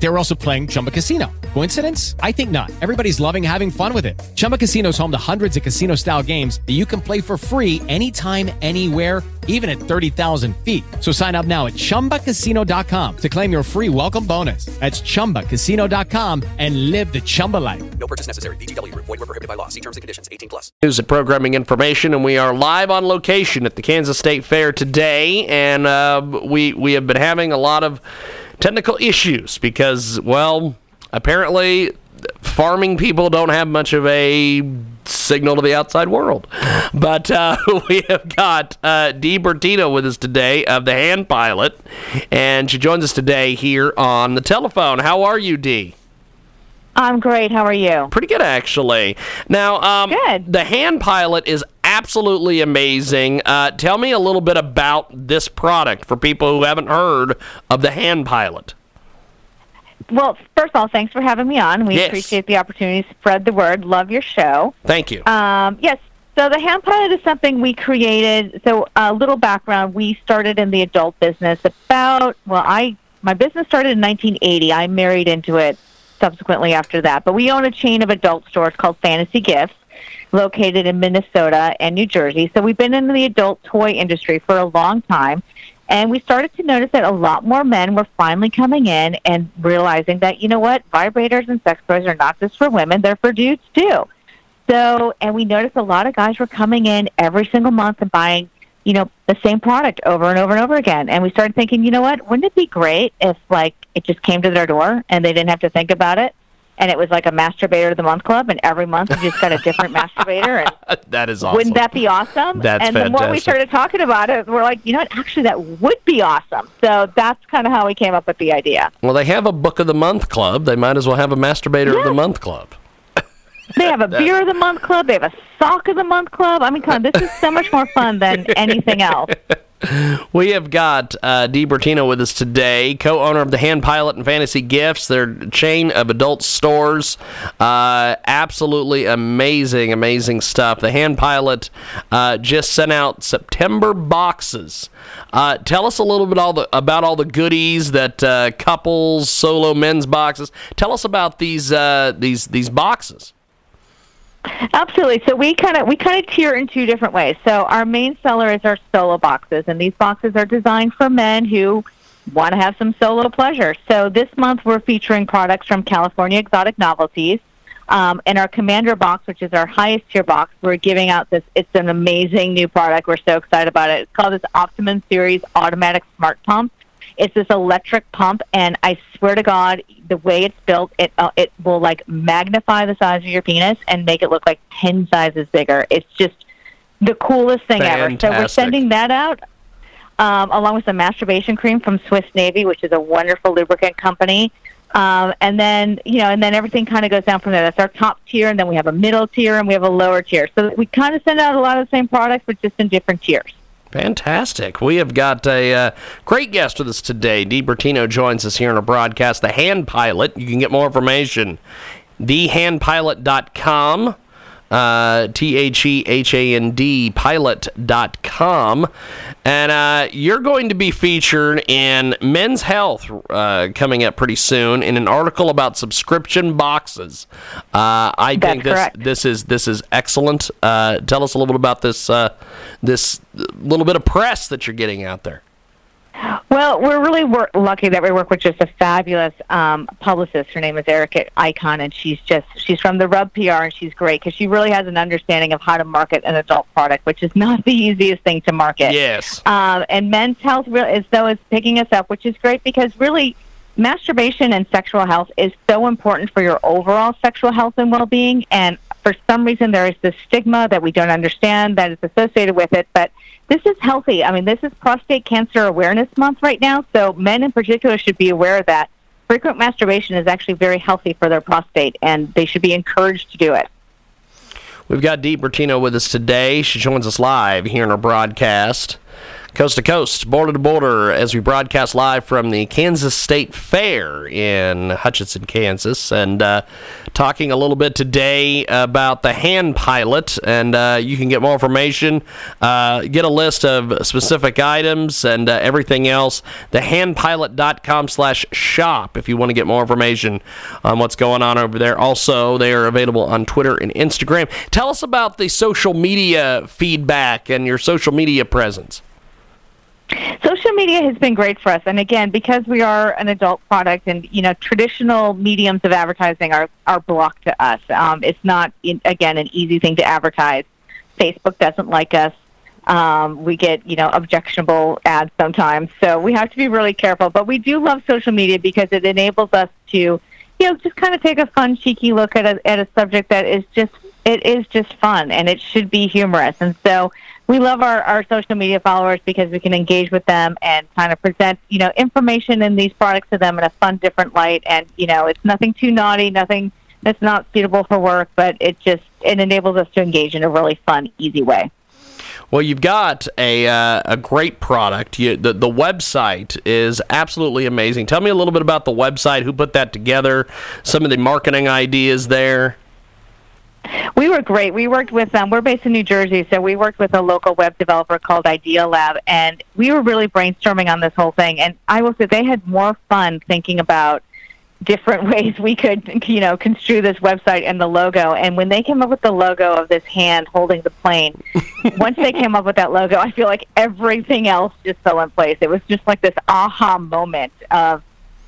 They were also playing Chumba Casino. Coincidence? I think not. Everybody's loving having fun with it. Chumba Casino is home to hundreds of casino style games that you can play for free anytime, anywhere, even at 30,000 feet. So sign up now at chumbacasino.com to claim your free welcome bonus. That's chumbacasino.com and live the Chumba life. No purchase necessary. VGW Group. Void were prohibited by law. See terms and conditions. 18 plus. News and programming information, and we are live on location at the Kansas State Fair today, and uh, we we have been having a lot of technical issues because, well, apparently farming people don't have much of a signal to the outside world. But uh, we have got uh, Dee Bertino with us today of the Hand Pilot, and she joins us today here on the telephone. How are you, Dee? I'm great. How are you? Pretty good, actually. Now, um, Good. the Hand Pilot is absolutely amazing. Uh, tell me a little bit about this product for people who haven't heard of the Hand Pilot. Well, first of all, thanks for having me on. We Yes. appreciate the opportunity to spread the word. Love your show. Thank you. Um, yes. So the hand pilot is something we created. So a little background: we started in the adult business about well, I my business started in 1980. I married into it subsequently after that. But we own a chain of adult stores called Fantasy Gifts, located in Minnesota and New Jersey. So we've been in the adult toy industry for a long time. And we started to notice that a lot more men were finally coming in and realizing that, you know what, vibrators and sex toys are not just for women, they're for dudes too. So, and we noticed a lot of guys were coming in every single month and buying, you know, the same product over and over and over again. And we started thinking, you know what, wouldn't it be great if, like, it just came to their door and they didn't have to think about it? And it was like a masturbator of the month club, and every month you just got a different masturbator, and that is awesome. wouldn't that be awesome? That's and the more we started talking about it, we're like, you know what? Actually, that would be awesome. So that's kind of how we came up with the idea. well, they have a Book of the Month club. They might as well have a Masturbator of the Month club. They have a beer of the month club. They have a sock of the month club. I mean, come on, this is so much more fun than anything else. We have got uh, Dee Bertino with us today, co-owner of the Hand Pilot and Fantasy Gifts, their chain of adult stores. Uh, absolutely amazing, amazing stuff. The Hand Pilot uh, just sent out September boxes. Uh, tell us a little bit all the, about all the goodies that uh, couples, solo men's boxes. Tell us about these uh, these these boxes. Absolutely. So we kind of we kind of tier in two different ways. So our main seller is our solo boxes, and these boxes are designed for men who want to have some solo pleasure. So this month we're featuring products from California Exotic Novelties. Um, and our Commander box, which is our highest tier box, we're giving out this. It's an amazing new product. We're so excited about it. It's called this Optimum Series Automatic Smart Pump. It's this electric pump, and I swear to God, the way it's built, it uh, it will like magnify the size of your penis and make it look like ten sizes bigger. It's just the coolest thing ever. So we're sending that out, um, along with some masturbation cream from Swiss Navy, which is a wonderful lubricant company. Um, and then you know, and then everything kind of goes down from there. That's our top tier, and then we have a middle tier, and we have a lower tier. So we kind of send out a lot of the same products, but just in different tiers. Fantastic. We have got a uh, great guest with us today. Dee Bertino joins us here on our broadcast, The Hand Pilot. You can get more information, thehandpilot.com, uh, T H E H A N D pilot.com. And uh, you're going to be featured in Men's Health uh, coming up pretty soon in an article about subscription boxes. Uh, I That's think this correct. this is this is excellent. Uh, tell us a little bit about this uh, this little bit of press that you're getting out there. Well, we're really wor- lucky that we work with just a fabulous um, publicist. Her name is Erica Icon, and she's just she's from the Rub PR, and she's great because she really has an understanding of how to market an adult product, which is not the easiest thing to market. Yes. Um, and men's health really is though is picking us up, which is great because really masturbation and sexual health is so important for your overall sexual health and well-being. And for some reason, there is this stigma that we don't understand that is associated with it. But this is healthy. I mean, this is Prostate Cancer Awareness Month right now, so men in particular should be aware of that frequent masturbation is actually very healthy for their prostate, and they should be encouraged to do it. We've got Dee Bertino with us today. She joins us live here in our broadcast. Coast to coast, border to border, as we broadcast live from the Kansas State Fair in Hutchinson, Kansas, and uh, talking a little bit today about the hand pilot. And uh, you can get more information, uh, get a list of specific items and uh, everything else. Thehandpilot.com slash shop if you want to get more information on what's going on over there. Also, they are available on Twitter and Instagram. Tell us about the social media feedback and your social media presence. Social media has been great for us, and again, because we are an adult product, and you know, traditional mediums of advertising are are blocked to us. Um, it's not, in, again, an easy thing to advertise. Facebook doesn't like us. Um, we get, you know, objectionable ads sometimes, so we have to be really careful. But we do love social media because it enables us to, you know, just kind of take a fun, cheeky look at a at a subject that is just it is just fun and it should be humorous. And so we love our, our social media followers because we can engage with them and kind of present, you know, information in these products to them in a fun, different light. And, you know, it's nothing too naughty, nothing that's not suitable for work, but it just, it enables us to engage in a really fun, easy way. Well, you've got a uh, a great product. You, the the website is absolutely amazing. Tell me a little bit about the website. Who put that together? Some of the marketing ideas there. We were great. We worked with them. Um, we're based in New Jersey, so we worked with a local web developer called Idea Lab, and we were really brainstorming on this whole thing. And I will say they had more fun thinking about different ways we could, you know, construe this website and the logo. And when they came up with the logo of this hand holding the plane, once they came up with that logo, I feel like everything else just fell in place. It was just like this aha moment of,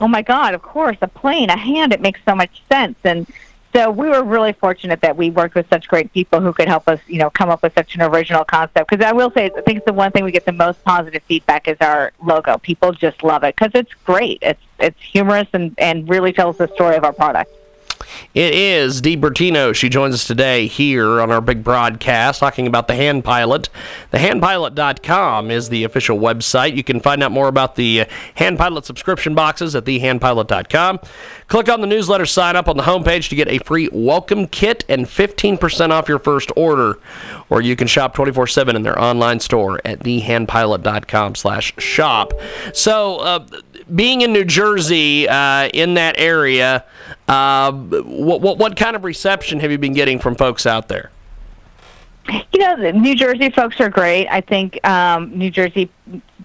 oh my God, of course, a plane, a hand, it makes so much sense. And so we were really fortunate that we worked with such great people who could help us, you know, come up with such an original concept. Because I will say, I think the one thing we get the most positive feedback is our logo. People just love it because it's great. It's it's humorous and and really tells the story of our product. It is Dee Bertino. She joins us today here on our big broadcast talking about the Hand Pilot. The TheHandPilot.com is the official website. You can find out more about the Hand Pilot subscription boxes at TheHandPilot.com. Click on the newsletter sign up on the homepage to get a free welcome kit and 15% off your first order. Or you can shop 24 7 in their online store at TheHandPilot.com slash shop. So, uh, being in New Jersey, uh, in that area, uh, what, what, what kind of reception have you been getting from folks out there? You know, New Jersey folks are great. I think um, New Jersey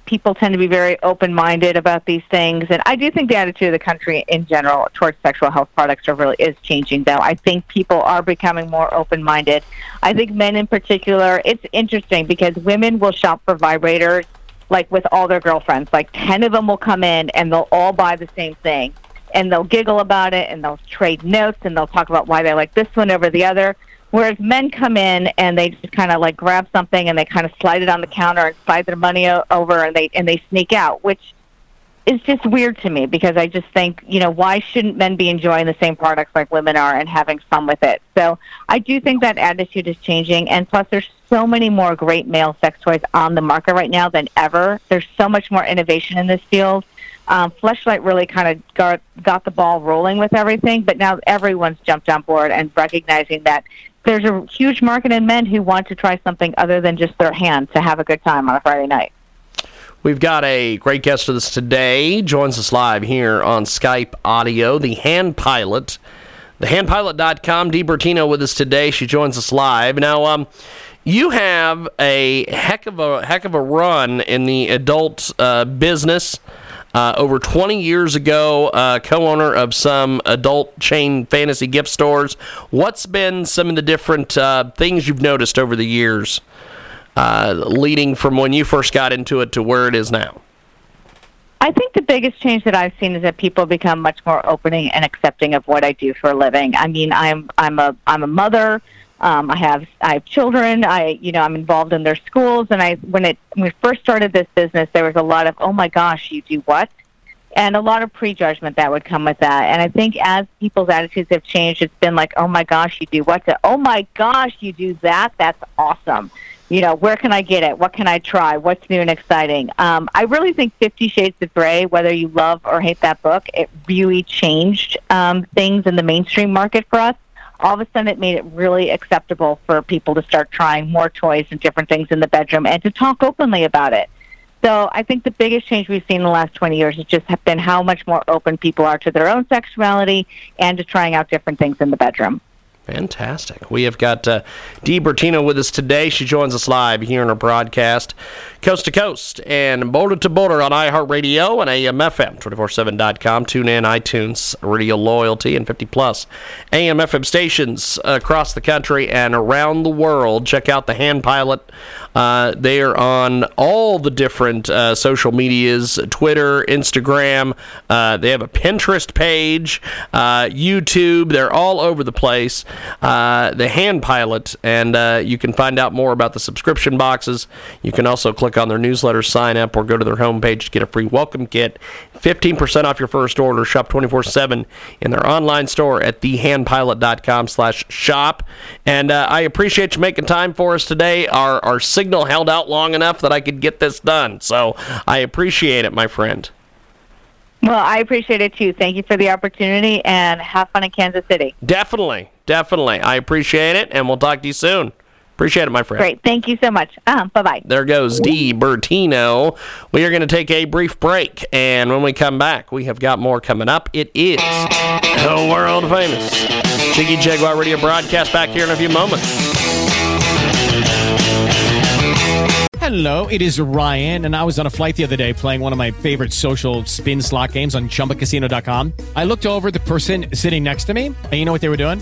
people tend to be very open-minded about these things, and I do think the attitude of the country in general towards sexual health products are really is changing. Though I think people are becoming more open-minded. I think men in particular. It's interesting because women will shop for vibrators like with all their girlfriends. Like 10 of them will come in and they'll all buy the same thing. And they'll giggle about it and they'll trade notes and they'll talk about why they like this one over the other. Whereas men come in and they just kind of like grab something and they kind of slide it on the counter and slide their money o- over and they and they sneak out, which is just weird to me because I just think, you know, why shouldn't men be enjoying the same products like women are and having fun with it? So I do think that attitude is changing. And plus, there's so many more great male sex toys on the market right now than ever. There's so much more innovation in this field. Um, Fleshlight really kind of got, got the ball rolling with everything, but now everyone's jumped on board and recognizing that there's a huge market in men who want to try something other than just their hand to have a good time on a Friday night. We've got a great guest with us today. Joins us live here on Skype audio, the hand pilot. The Thehandpilot.com. Dee Bertino with us today. She joins us live. Now, um, you have a heck of a heck of a run in the adult uh, business. Uh, over 20 years ago, uh, co-owner of some adult chain fantasy gift stores. What's been some of the different uh, things you've noticed over the years uh, leading from when you first got into it to where it is now? I think the biggest change that I've seen is that people become much more opening and accepting of what I do for a living. I mean, I'm I'm a I'm a mother. Um, I have I have children. I you know I'm involved in their schools, and I when it when we first started this business, there was a lot of oh my gosh, you do what, and a lot of prejudgment that would come with that. And I think as people's attitudes have changed, it's been like oh my gosh, you do what to oh my gosh, you do that. That's awesome you know, where can I get it? What can I try? What's new and exciting? Um, I really think Fifty Shades of Grey, whether you love or hate that book, it really changed um, things in the mainstream market for us. All of a sudden, it made it really acceptable for people to start trying more toys and different things in the bedroom and to talk openly about it. So I think the biggest change we've seen in the last 20 years has just been how much more open people are to their own sexuality and to trying out different things in the bedroom. Fantastic. We have got uh, Dee Bertino with us today. She joins us live here in our broadcast, coast to coast and border to border on iHeartRadio and AMFM, 247.com, tune in, iTunes, Radio Loyalty, and 50 plus AMFM stations across the country and around the world. Check out the Hand Pilot. Uh, they are on all the different uh, social medias Twitter, Instagram. Uh, they have a Pinterest page, uh, YouTube. They're all over the place uh, the Hand Pilot, and uh, you can find out more about the subscription boxes. You can also click on their newsletter, sign up, or go to their homepage to get a free welcome kit. 15% off your first order. Shop 24-7 in their online store at thehandpilot.com slash shop. And uh, I appreciate you making time for us today. Our, our signal held out long enough that I could get this done. So I appreciate it, my friend. Well, I appreciate it too. Thank you for the opportunity and have fun in Kansas City. Definitely. Definitely. I appreciate it, and we'll talk to you soon. Appreciate it, my friend. Great. Thank you so much. Uh, bye bye. There goes Dee Bertino. We are going to take a brief break, and when we come back, we have got more coming up. It is the world famous Jiggy Jaguar Radio broadcast back here in a few moments. Hello, it is Ryan, and I was on a flight the other day playing one of my favorite social spin slot games on chumbacasino.com. I looked over at the person sitting next to me, and you know what they were doing?